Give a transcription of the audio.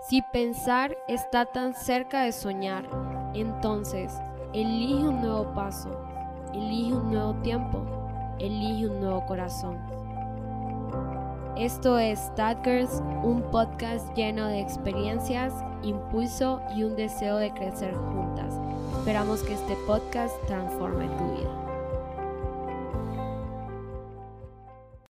Si pensar está tan cerca de soñar, entonces elige un nuevo paso, elige un nuevo tiempo, elige un nuevo corazón. Esto es That Girls, un podcast lleno de experiencias, impulso y un deseo de crecer juntas. Esperamos que este podcast transforme tu.